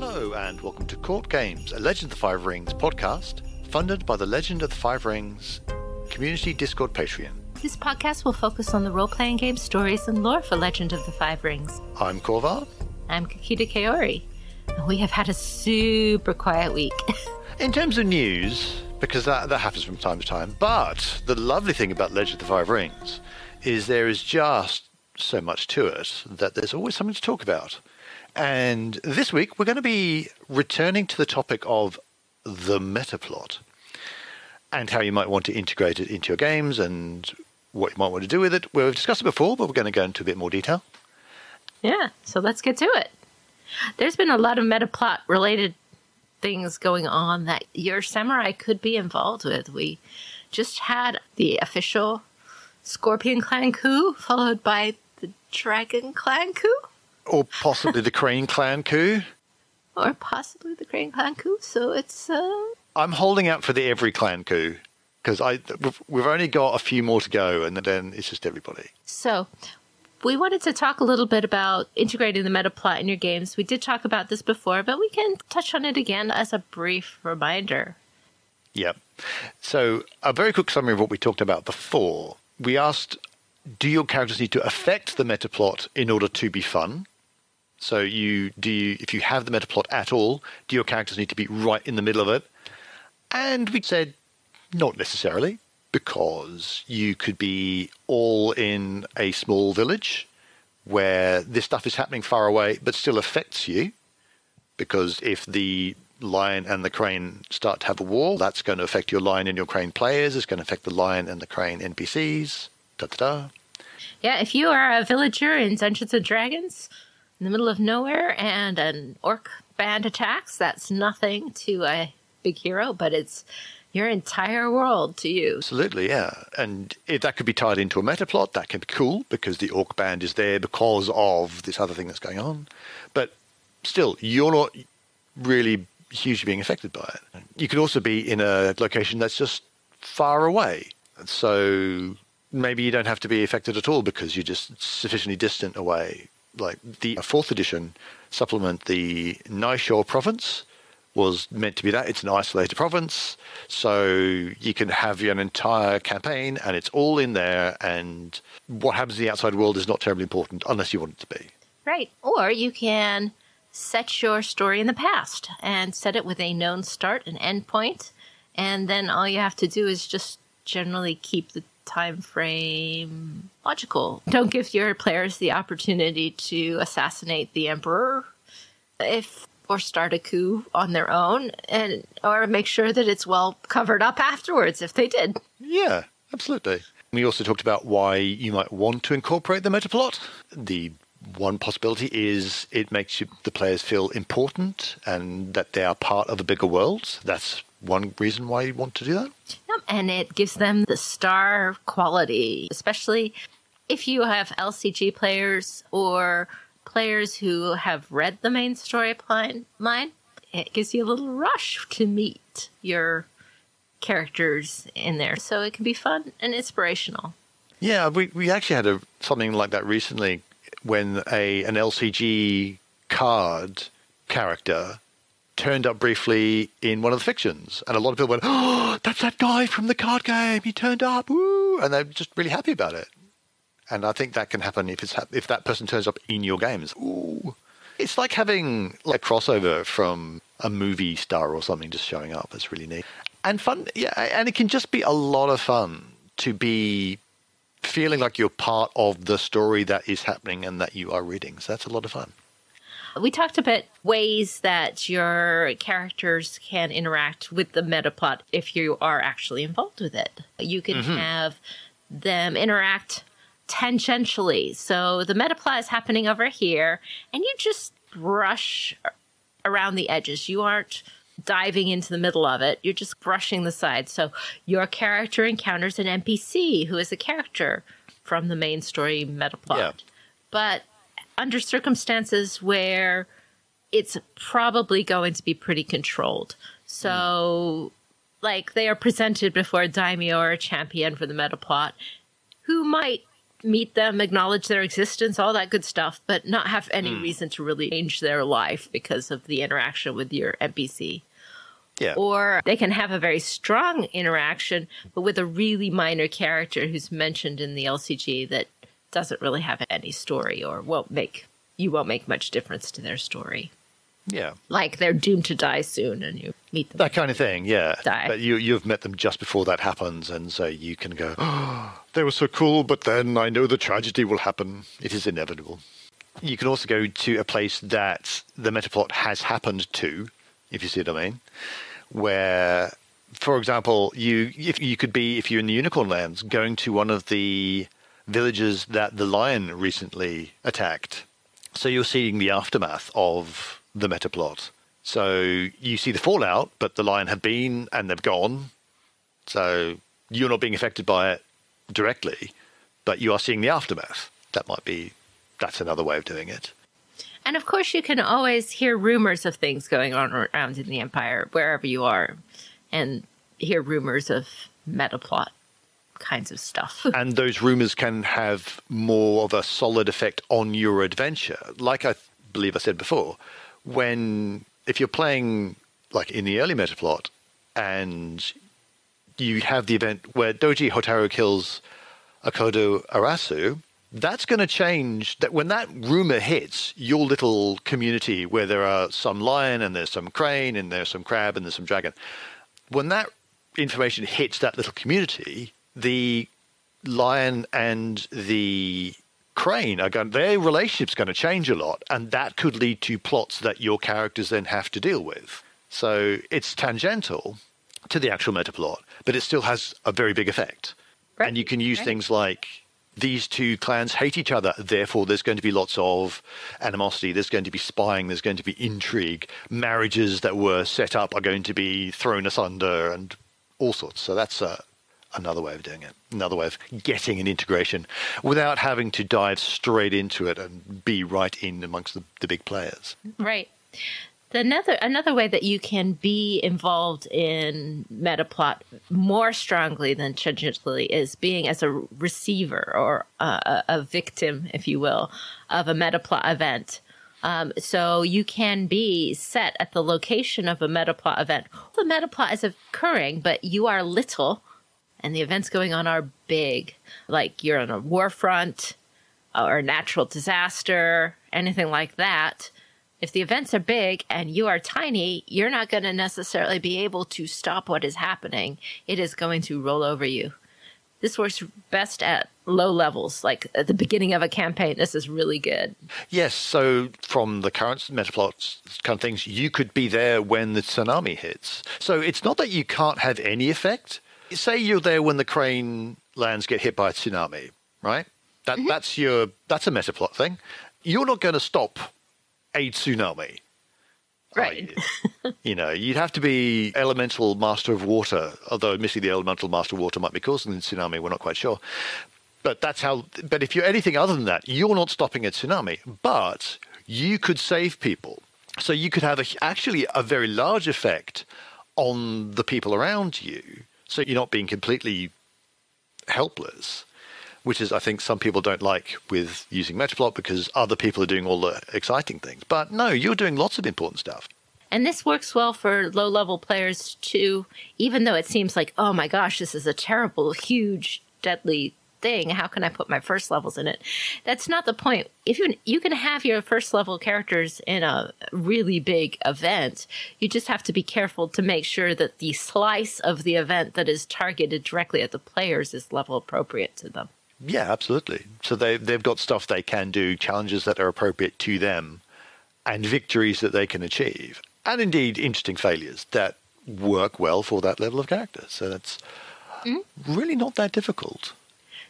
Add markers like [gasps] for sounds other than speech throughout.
Hello, and welcome to Court Games, a Legend of the Five Rings podcast, funded by the Legend of the Five Rings Community Discord Patreon. This podcast will focus on the role playing game stories and lore for Legend of the Five Rings. I'm Korvar. I'm Kakita Kaori. and We have had a super quiet week. [laughs] In terms of news, because that, that happens from time to time, but the lovely thing about Legend of the Five Rings is there is just so much to it that there's always something to talk about. And this week, we're going to be returning to the topic of the meta plot and how you might want to integrate it into your games and what you might want to do with it. We've discussed it before, but we're going to go into a bit more detail. yeah, so let's get to it. There's been a lot of meta plot related things going on that your samurai could be involved with. We just had the official Scorpion Clan coup, followed by the Dragon Clan coup, Or possibly the Crane Clan coup. [laughs] or possibly the Crane Clan coup. So it's uh, I'm holding out for the every clan coup because I we've- we've only got a few more to go, and then it's just everybody. So, we wanted to talk a little bit about integrating the meta plot in your games. We did talk about this before, but we can touch on it again as a brief reminder. Yep. So a very quick summary of what we talked about before. We asked, do your characters need to affect the meta plot in order to be fun? So you do you if you have the metaplot at all, do your characters need to be right in the middle of it? And we said not necessarily, because you could be all in a small village where this stuff is happening far away but still affects you. Because if the lion and the crane start to have a war, that's going to affect your lion and your crane players, it's going to affect the lion and the crane NPCs. Da da da. Yeah, if you are a villager in Dungeons and Dragons in the middle of nowhere and an orc band attacks, that's nothing to a big hero, but it's your entire world to you. Absolutely, yeah. And if that could be tied into a meta plot, that could be cool because the orc band is there because of this other thing that's going on. But still, you're not really hugely being affected by it. You could also be in a location that's just far away. So maybe you don't have to be affected at all because you're just sufficiently distant away. Like the fourth edition supplement, the Nishore province was meant to be that. It's an isolated province, so you can have an entire campaign and it's all in there. And what happens in the outside world is not terribly important unless you want it to be. Right. Or you can set your story in the past and set it with a known start and end point, and then all you have to do is just generally keep the time frame logical. Don't give your players the opportunity to assassinate the emperor if or start a coup on their own and or make sure that it's well covered up afterwards if they did. Yeah, absolutely. We also talked about why you might want to incorporate the meta plot. The one possibility is it makes you, the players feel important and that they are part of a bigger world. That's one reason why you want to do that. Yep, and it gives them the star quality, especially if you have LCG players or players who have read the main story line. line, It gives you a little rush to meet your characters in there, so it can be fun and inspirational. Yeah, we, we actually had a, something like that recently when a an LCG card character turned up briefly in one of the fictions, and a lot of people went, "Oh, that's that guy from the card game! He turned up!" Woo! And they're just really happy about it. And I think that can happen if it's hap- if that person turns up in your games. Ooh, it's like having like a crossover from a movie star or something just showing up. It's really neat and fun. Yeah, and it can just be a lot of fun to be feeling like you're part of the story that is happening and that you are reading. So that's a lot of fun. We talked about ways that your characters can interact with the meta plot if you are actually involved with it. You can mm-hmm. have them interact tangentially. So the meta plot is happening over here, and you just brush around the edges. You aren't diving into the middle of it, you're just brushing the sides. So your character encounters an NPC who is a character from the main story meta plot. Yeah. But under circumstances where it's probably going to be pretty controlled. So, like, they are presented before a daimyo or a champion for the meta plot who might meet them, acknowledge their existence, all that good stuff, but not have any hmm. reason to really change their life because of the interaction with your NPC. Yeah. Or they can have a very strong interaction, but with a really minor character who's mentioned in the LCG that doesn't really have any story or won't make you won't make much difference to their story. yeah. Like they're doomed to die soon and you meet them. That kind of thing, yeah. Die. But you you've met them just before that happens, and so you can go, oh, [gasps] they were so cool, but then I know the tragedy will happen. It is inevitable. You can also go to a place that the metaplot has happened to, if you see what I mean, where, for example, you if you could be if you're in the Unicorn Lands, going to one of the villages that the lion recently attacked. So you're seeing the aftermath of the metaplot. So you see the fallout, but the lion have been and they've gone. So you're not being affected by it directly, but you are seeing the aftermath. That might be that's another way of doing it. And of course, you can always hear rumors of things going on around in the Empire, wherever you are, and hear rumors of metaplot kinds of stuff. [laughs] and those rumors can have more of a solid effect on your adventure. Like I believe I said before, when if you're playing like in the early meta plot and you have the event where Doji Hotaru kills Akodo Arasu, that's going to change that when that rumor hits your little community where there are some lion and there's some crane and there's some crab and there's some dragon when that information hits that little community the lion and the crane are going their relationship's going to change a lot and that could lead to plots that your characters then have to deal with. So it's tangential to the actual meta plot but it still has a very big effect. Right, and you can use right. things like these two clans hate each other therefore there's going to be lots of animosity there's going to be spying there's going to be intrigue. Marriages that were set up are going to be thrown asunder and all sorts. So that's uh, another way of doing it another way of getting an integration without having to dive straight into it and be right in amongst the, the big players Right. The another another way that you can be involved in metaplot more strongly than tangentially is being as a receiver or a, a, a victim, if you will, of a metaplot event. Um, so you can be set at the location of a metaplot event. The metaplot is occurring, but you are little, and the events going on are big. Like you're on a war front, uh, or a natural disaster, anything like that. If the events are big and you are tiny, you're not going to necessarily be able to stop what is happening. It is going to roll over you. This works best at low levels, like at the beginning of a campaign. This is really good. Yes, so from the current metaplots kind of things, you could be there when the tsunami hits. So it's not that you can't have any effect. Say you're there when the crane lands get hit by a tsunami, right? That mm-hmm. that's your that's a metaplot thing. You're not going to stop a tsunami. Right. you? [laughs] you know, you'd have to be elemental master of water, although admittedly the elemental master of water might be causing the tsunami, we're not quite sure. But that's how but if you're anything other than that, you're not stopping a tsunami, but you could save people. So you could have a, actually a very large effect on the people around you. So you're not being completely helpless, which is I think some people don't like with using Metaplot because other people are doing all the exciting things. But no, you're doing lots of important stuff. And this works well for low level players too, even though it seems like, oh my gosh, this is a terrible, huge, deadly thing. How can I put my first levels in it? That's not the point. If you you can have your first level characters in a really big event, you just have to be careful to make sure that the slice of the event that is targeted directly at the players is level appropriate to them. Yeah, absolutely. So they they've got stuff they can do, challenges that are appropriate to them, and victories that they can achieve, and indeed interesting failures that work well for that level of character. So that's mm-hmm. really not that difficult.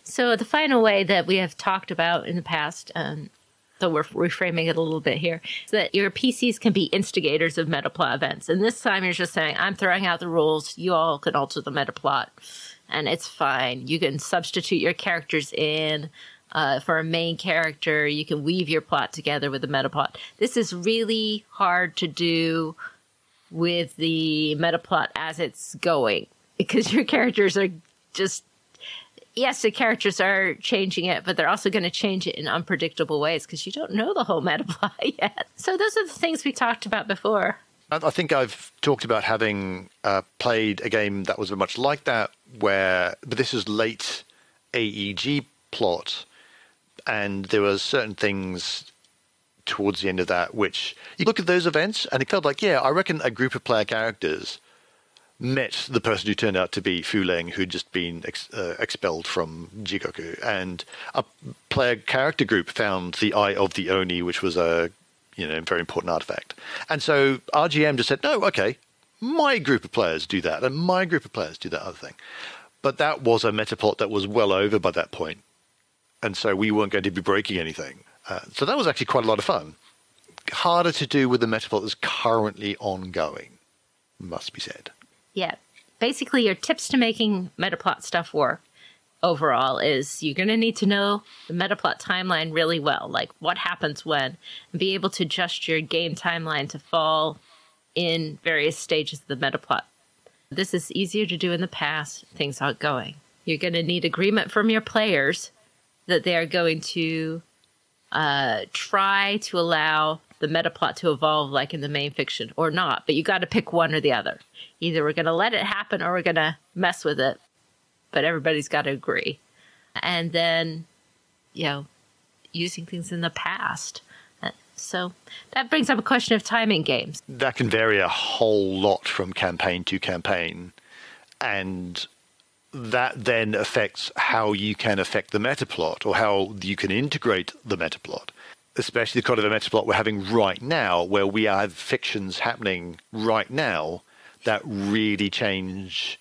So the final way that we have talked about in the past, um, though we're reframing it a little bit here, is that your PCs can be instigators of metaplot events. And this time you're just saying, I'm throwing out the rules. You all can alter the metaplot, and it's fine. You can substitute your characters in. Uh, for a main character, you can weave your plot together with the metaplot. This is really hard to do with the metaplot as it's going because [laughs] your characters are just yes, the characters are changing it, but they're also going to change it in unpredictable ways because you don't know the whole meta plot [laughs] yet. So those are the things we talked about before. I think I've talked about having uh, played a game that was much like that, where but this is late AEG plot, and there were certain things towards the end of that which you look at those events and it felt like yeah, I reckon a group of player characters met the person who turned out to be Fu Leng, who'd just been ex- uh, expelled from Jigoku, and a player character group found the Eye of the Oni, which was a you know very important artifact. And so RGM just said, no, okay, my group of players do that, and my group of players do that other thing. But that was a metaplot that was well over by that point, and so we weren't going to be breaking anything. Uh, so that was actually quite a lot of fun. Harder to do with the metaplot that's currently ongoing, must be said. Yeah. Basically, your tips to making metaplot stuff work overall is you're going to need to know the metaplot timeline really well, like what happens when, and be able to adjust your game timeline to fall in various stages of the metaplot. This is easier to do in the past, things aren't going. You're going to need agreement from your players that they are going to uh, try to allow the meta plot to evolve like in the main fiction or not, but you got to pick one or the other. Either we're going to let it happen or we're going to mess with it, but everybody's got to agree. And then, you know, using things in the past. Uh, So that brings up a question of timing games. that can vary a whole lot from campaign to campaign and that then affects how you can affect the meta plot or how you can integrate the metaplot especially the kind of a metaplot we're having right now where we have fictions happening right now that really change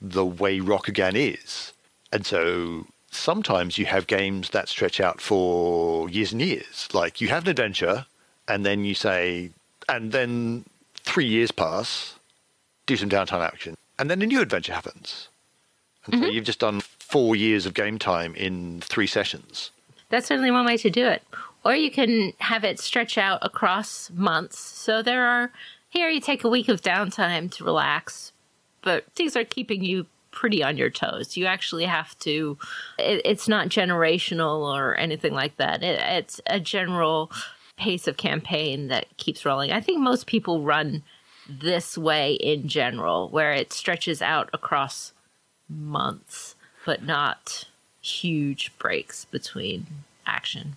the way Rokugan is and so sometimes you have games that stretch out for years and years like you have an adventure and then you say and then three years pass, do some downtime action, and then a new adventure happens. And so mm-hmm. you've just done four years of game time in three sessions. That's certainly one way to do it. Or you can have it stretch out across months. So there are, here you take a week of downtime to relax, but things are keeping you pretty on your toes. You actually have to, it, it's not generational or anything like that. It, it's a general pace of campaign that keeps rolling. I think most people run this way in general, where it stretches out across months, but not huge breaks between action.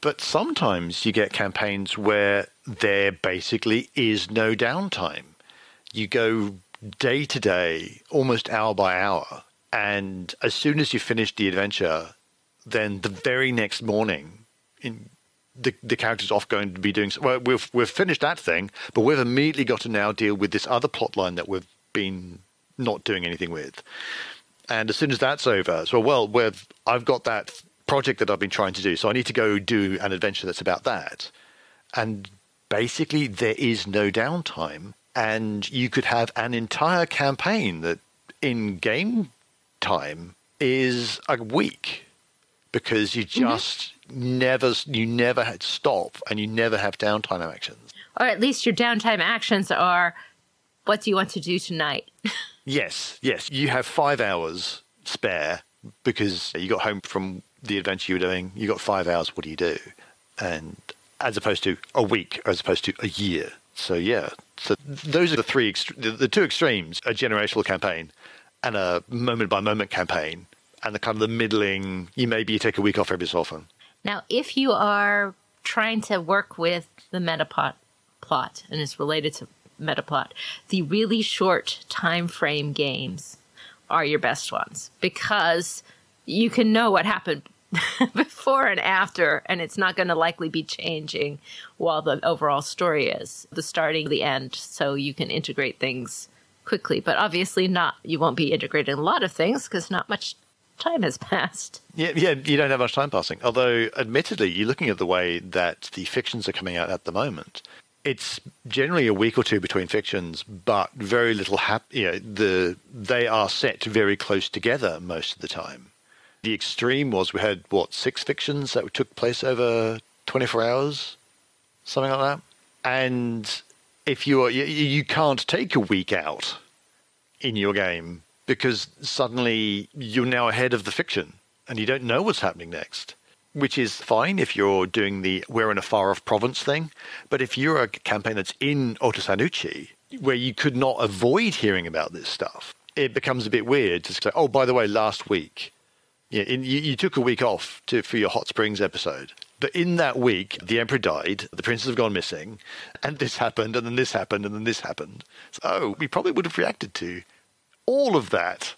But sometimes you get campaigns where there basically is no downtime. You go day to day, almost hour by hour, and as soon as you finish the adventure, then the very next morning, in the, the character's off going to be doing. Well, we've we've finished that thing, but we've immediately got to now deal with this other plot line that we've been not doing anything with. And as soon as that's over, so well, we've I've got that project that I've been trying to do, so I need to go do an adventure that's about that. And basically, there is no downtime, and you could have an entire campaign that in game time is a week because you mm-hmm. just never you never had stop and you never have downtime actions. Or at least your downtime actions are what do you want to do tonight? [laughs] Yes, yes, you have five hours spare because you got home from the adventure you were doing. You got five hours. What do you do? And as opposed to a week, as opposed to a year. So yeah, so those are the three, the, the two extremes: a generational campaign and a moment-by-moment campaign, and the kind of the middling. You maybe you take a week off every so often. Now, if you are trying to work with the metaplot plot and is related to metaplot, the really short time frame games are your best ones because you can know what happened [laughs] before and after, and it's not going to likely be changing while the overall story is the starting, the end, so you can integrate things quickly. But obviously, not you won't be integrating a lot of things because not much time has [laughs] passed. Yeah, yeah, you don't have much time passing. Although, admittedly, you're looking at the way that the fictions are coming out at the moment. It's generally a week or two between fictions, but very little hap- you know, the they are set very close together most of the time. The extreme was we had what six fictions that took place over 24 hours, something like that. And if you are you, you can't take a week out in your game because suddenly you're now ahead of the fiction and you don't know what's happening next. Which is fine if you're doing the we're in a far off province thing. But if you're a campaign that's in Otosan Uchi, where you could not avoid hearing about this stuff, it becomes a bit weird to say, oh, by the way, last week, yeah, in, you, you took a week off to, for your Hot Springs episode. But in that week, the emperor died, the princes have gone missing, and this happened, and then this happened, and then this happened. So oh, we probably would have reacted to all of that.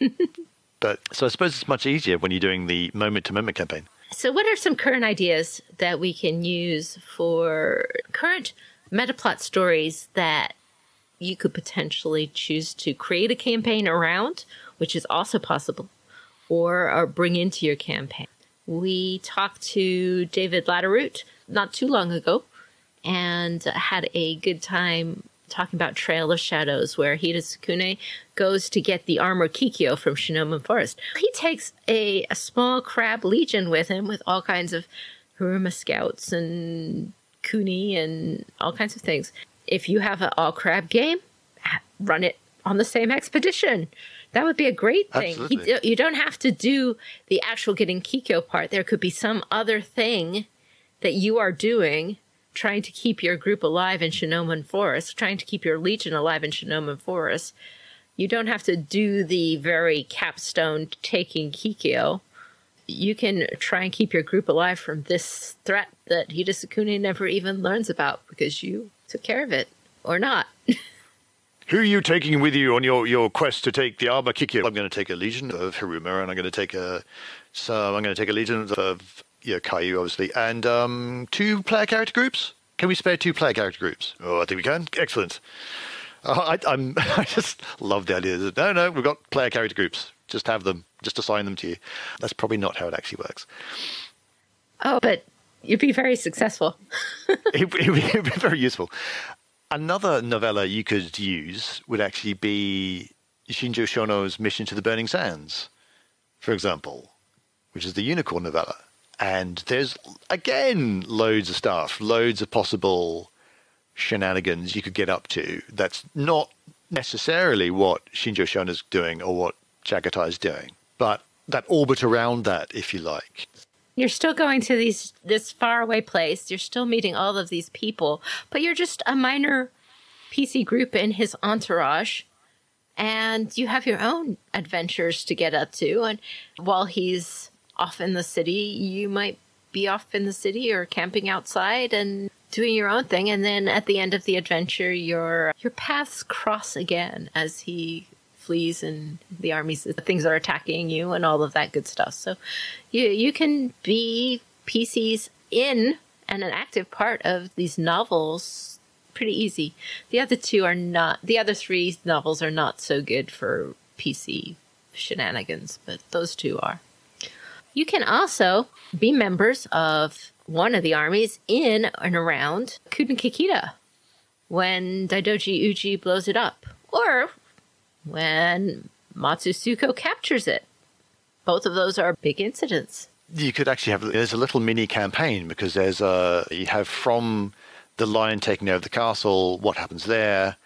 [laughs] but so I suppose it's much easier when you're doing the moment to moment campaign. So, what are some current ideas that we can use for current metaplot stories that you could potentially choose to create a campaign around, which is also possible, or, or bring into your campaign? We talked to David Latteroot not too long ago and had a good time talking about Trail of Shadows, where Hida Sukune goes to get the armor Kikyo from Shinomen Forest. He takes a, a small crab legion with him with all kinds of Hiruma scouts and Kuni and all kinds of things. If you have an all crab game, run it on the same expedition. That would be a great thing. You don't have to do the actual getting Kikyo part. There could be some other thing that you are doing trying to keep your group alive in Shinomen Forest, trying to keep your legion alive in Shinomen Forest. You don't have to do the very capstone taking Kikyo. You can try and keep your group alive from this threat that Hida Sukune never even learns about because you took care of it or not. [laughs] Who are you taking with you on your, your quest to take the armor Kikyo? I'm going to take a legion of Hiruma, and I'm going to take a so I'm going to take a legion of you know, Kaiu, obviously, and um, two player character groups. Can we spare two player character groups? Oh, I think we can. Excellent. Uh, I, I'm, [laughs] I just love the idea. No, no, we've got player character groups. Just have them. Just assign them to you. That's probably not how it actually works. Oh, but you'd be very successful. [laughs] it, it, it would be very useful. Another novella you could use would actually be Shinjo Shono's Mission to the Burning Sands, for example, which is the Unicorn novella. And there's, again, loads of stuff, loads of possible shenanigans you could get up to that's not necessarily what Shinjo Shono's doing or what Chagatai is doing, but that orbit around that, if you like. You're still going to these this faraway place. You're still meeting all of these people, but you're just a minor PC group in his entourage, and you have your own adventures to get up to. And while he's off in the city, you might be off in the city or camping outside and doing your own thing and then at the end of the adventure your your paths cross again as he and the armies the things that are attacking you and all of that good stuff. So you you can be PCs in and an active part of these novels pretty easy. The other two are not the other three novels are not so good for PC shenanigans but those two are. You can also be members of one of the armies in and around Kudenkikida when Daidoji Uji blows it up, or when Matsu Tsuko captures it. Both of those are big incidents. You could actually have there's a little mini campaign because there's a you have from the lion taking over the castle, what happens there,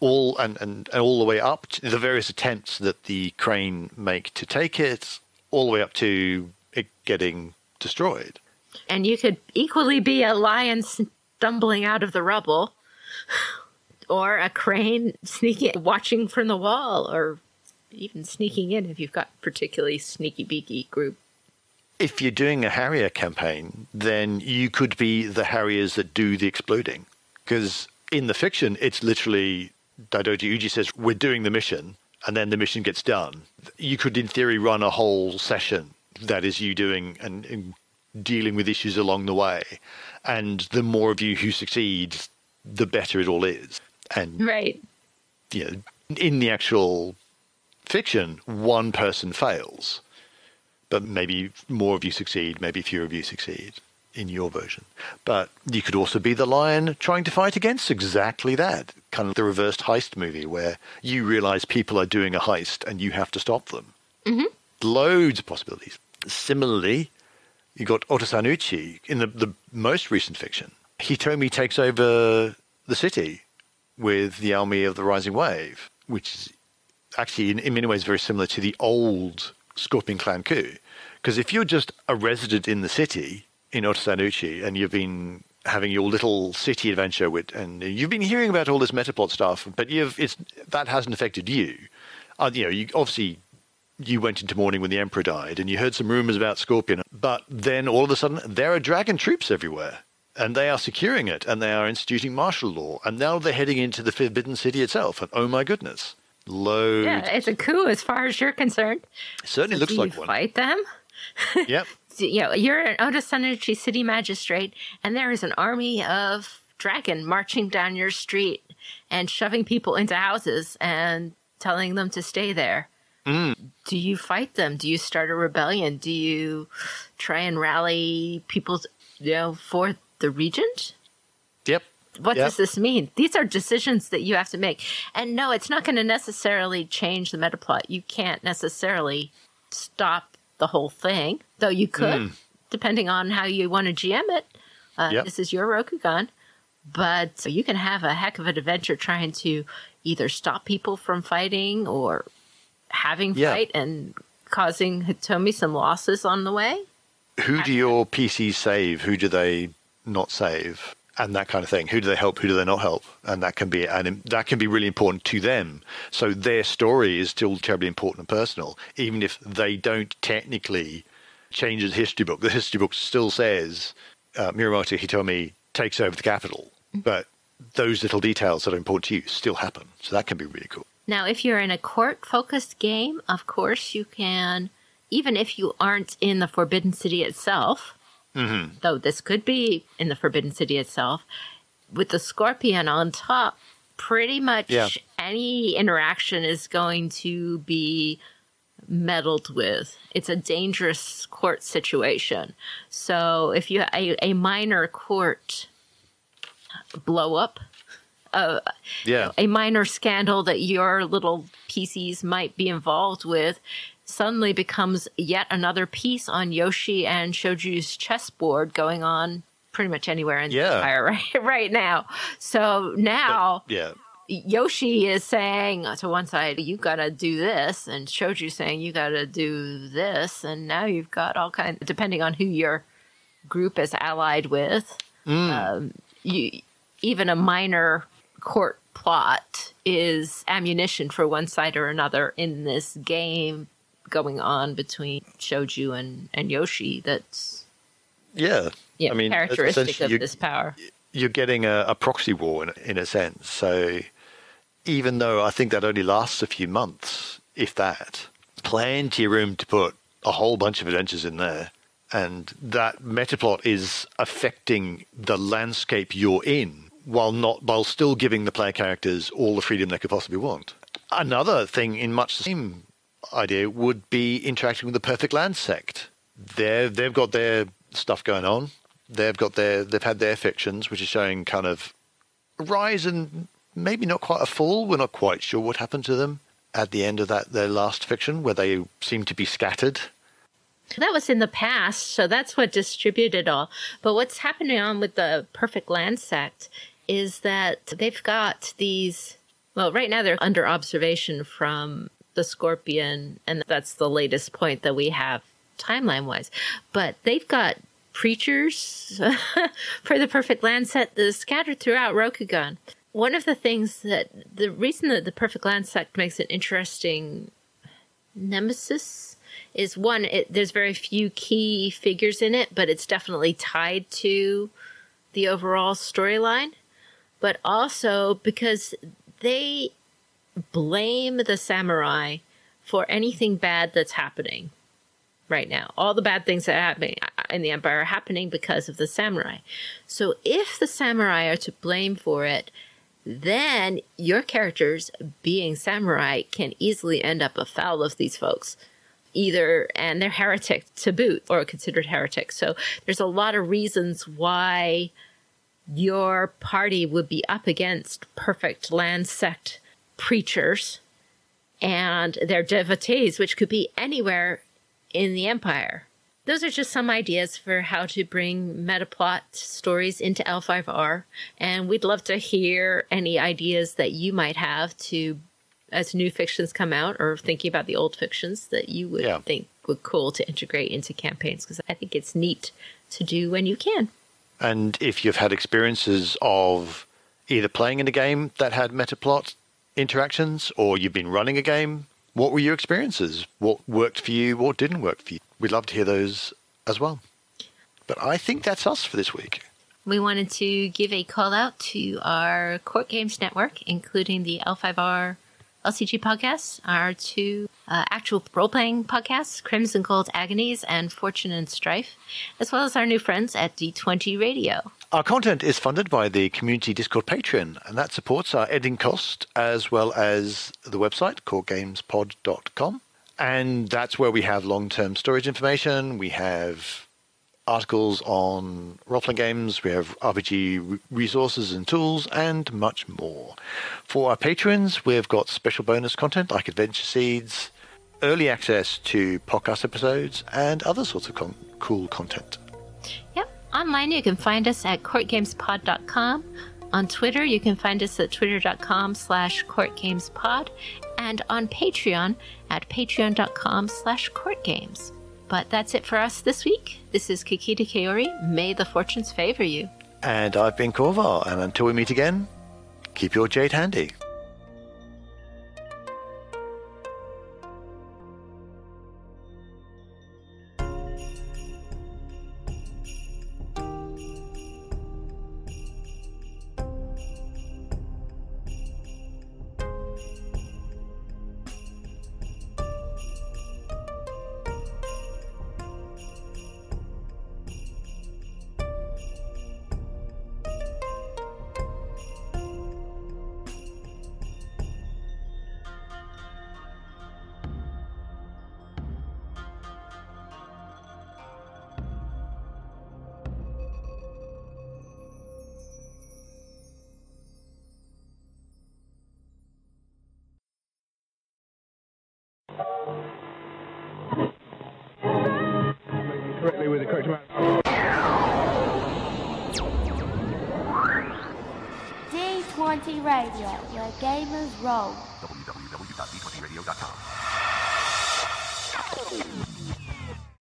all and, and, and all the way up to the various attempts that the crane make to take it, all the way up to it getting destroyed. And you could equally be a lion stumbling out of the rubble, or a crane [laughs] sneaking, watching from the wall, or even sneaking in if you've got particularly sneaky beaky group. If you're doing a Harrier campaign, then you could be the Harriers that do the exploding. Because in the fiction, it's literally Daidoji Uji says, We're doing the mission and then the mission gets done. You could, in theory, run a whole session that is you doing and, and dealing with issues along the way. And the more of you who succeed, the better it all is. And right, you know, in the actual fiction, one person fails, but maybe more of you succeed, maybe fewer of you succeed in your version. But you could also be the lion trying to fight against exactly that. Kind of the reversed heist movie where you realize people are doing a heist and you have to stop them. Mm-hmm. Loads of possibilities. Similarly, you got Otosan Uchi in the, the most recent fiction. Hitomi takes over the city with the army of the Rising Wave, which is actually in, in many ways very similar to the old Scorpion Clan coup. Because if you're just a resident in the city in Otosan Uchi and you've been having your little city adventure with, and you've been hearing about all this metaplot stuff, but you've it's that hasn't affected you. Uh, you know, you obviously you went into mourning when the emperor died, and you heard some rumors about Scorpion, but then all of a sudden there are dragon troops everywhere. And they are securing it, and they are instituting martial law, and now they're heading into the Forbidden City itself. And oh my goodness, loads. Yeah, it's a coup as far as you're concerned. It certainly So looks do like you one. Fight them. [laughs] Yep. you know, you're an Otosan Uchi city magistrate, and there is an army of dragon marching down your street and shoving people into houses and telling them to stay there. Mm. Do you fight them? Do you start a rebellion? Do you try and rally people, you know, for the regent? Yep. What Yep. does this mean? These are decisions that you have to make. And no, it's not going to necessarily change the meta plot. You can't necessarily stop the whole thing, though you could, depending on how you want to GM it. Uh, Yep. This is your Rokugan. But you can have a heck of an adventure trying to either stop people from fighting or having Yeah. fight and causing Hitomi some losses on the way. Who do your PCs save? Who do they not save? And that kind of thing. Who do they help? Who do they not help? And that can be and that can be really important to them. So their story is still terribly important and personal, even if they don't technically change the history book. The history book still says uh, Mirumoto Hitomi takes over the capital, but those little details that are important to you still happen. So that can be really cool. Now, if you're in a court focused game, of course, you can, even if you aren't in the Forbidden City itself, Mm-hmm. though this could be in the Forbidden City itself, with the Scorpion on top, pretty much Yeah. any interaction is going to be meddled with. It's a dangerous court situation. So if you a, a minor court blow up, uh, Yeah. a minor scandal that your little PCs might be involved with suddenly becomes yet another piece on Yoshi and Shoju's chessboard going on pretty much anywhere in Yeah. the empire [laughs] right, right now. So now Yeah. Yoshi is saying to one side, you gotta do this, and Shoju saying you gotta do this, and now you've got all kinds depending on who your group is allied with. Um, you even a minor court plot is ammunition for one side or another in this game going on between Shoju and, and Yoshi that's Yeah. yeah, I mean, characteristic of this power. you're getting a, a proxy war in, in a sense. So even though I think that only lasts a few months, if that, plenty of room to put a whole bunch of adventures in there. And that metaplot is affecting the landscape you're in while not while still giving the player characters all the freedom they could possibly want. Another thing in much the same idea would be interacting with the perfect land sect. They're, they've got their stuff going on. They've got their they've had their fictions, which is showing kind of rise and maybe not quite a fall. We're not quite sure what happened to them at the end of that their last fiction, where they seem to be scattered. That was in the past, so that's what distributed all. But what's happening on with the Perfect Land Sect is that they've got these. Well, right now they're under observation from the Scorpion, and that's the latest point that we have timeline wise. But they've got preachers [laughs] for the Perfect Land Sect that is scattered throughout Rokugan. One of the things that the reason that the Perfect Land Sect makes an interesting nemesis is one it, there's very few key figures in it but it's definitely tied to the overall storyline but also because they blame the samurai for anything bad that's happening right now. All the bad things that are happening in the empire are happening because of the samurai. So if the samurai are to blame for it then your characters being samurai can easily end up afoul of these folks. Either and they're heretic to boot or considered heretic. So there's a lot of reasons why your party would be up against perfect land sect preachers and their devotees which could be anywhere in the empire those are just some ideas for how to bring metaplot stories into L5R. And we'd love to hear any ideas that you might have to as new fictions come out or thinking about the old fictions that you would Yeah. think would cool to integrate into campaigns because I think it's neat to do when you can. And if you've had experiences of either playing in a game that had metaplot interactions or you've been running a game, what were your experiences? What worked for you? What didn't work for you? We'd love to hear those as well. But I think that's us for this week. We wanted to give a call out to our Court Games Network, including the L5R LCG podcasts, our two uh, actual role playing podcasts, Crimson Gold Agonies and Fortune and Strife, as well as our new friends at D20 Radio. Our content is funded by the Community Discord Patreon, and that supports our editing cost as well as the website, courtgamespod.com. And that's where we have long term storage information. We have articles on role playing games, we have RPG resources and tools, and much more. For our patrons, we've got special bonus content like Adventure Seeds, early access to podcast episodes, and other sorts of con- cool content. Online, you can find us at courtgamespod.com. On Twitter, you can find us at twitter.com slash courtgamespod. And on Patreon at patreon.com slash courtgames. But that's it for us this week. This is Kakita Kaori. May the fortunes favor you. And I've been Corval, and until we meet again, keep your jade handy. D20 Radio, where gamers roll.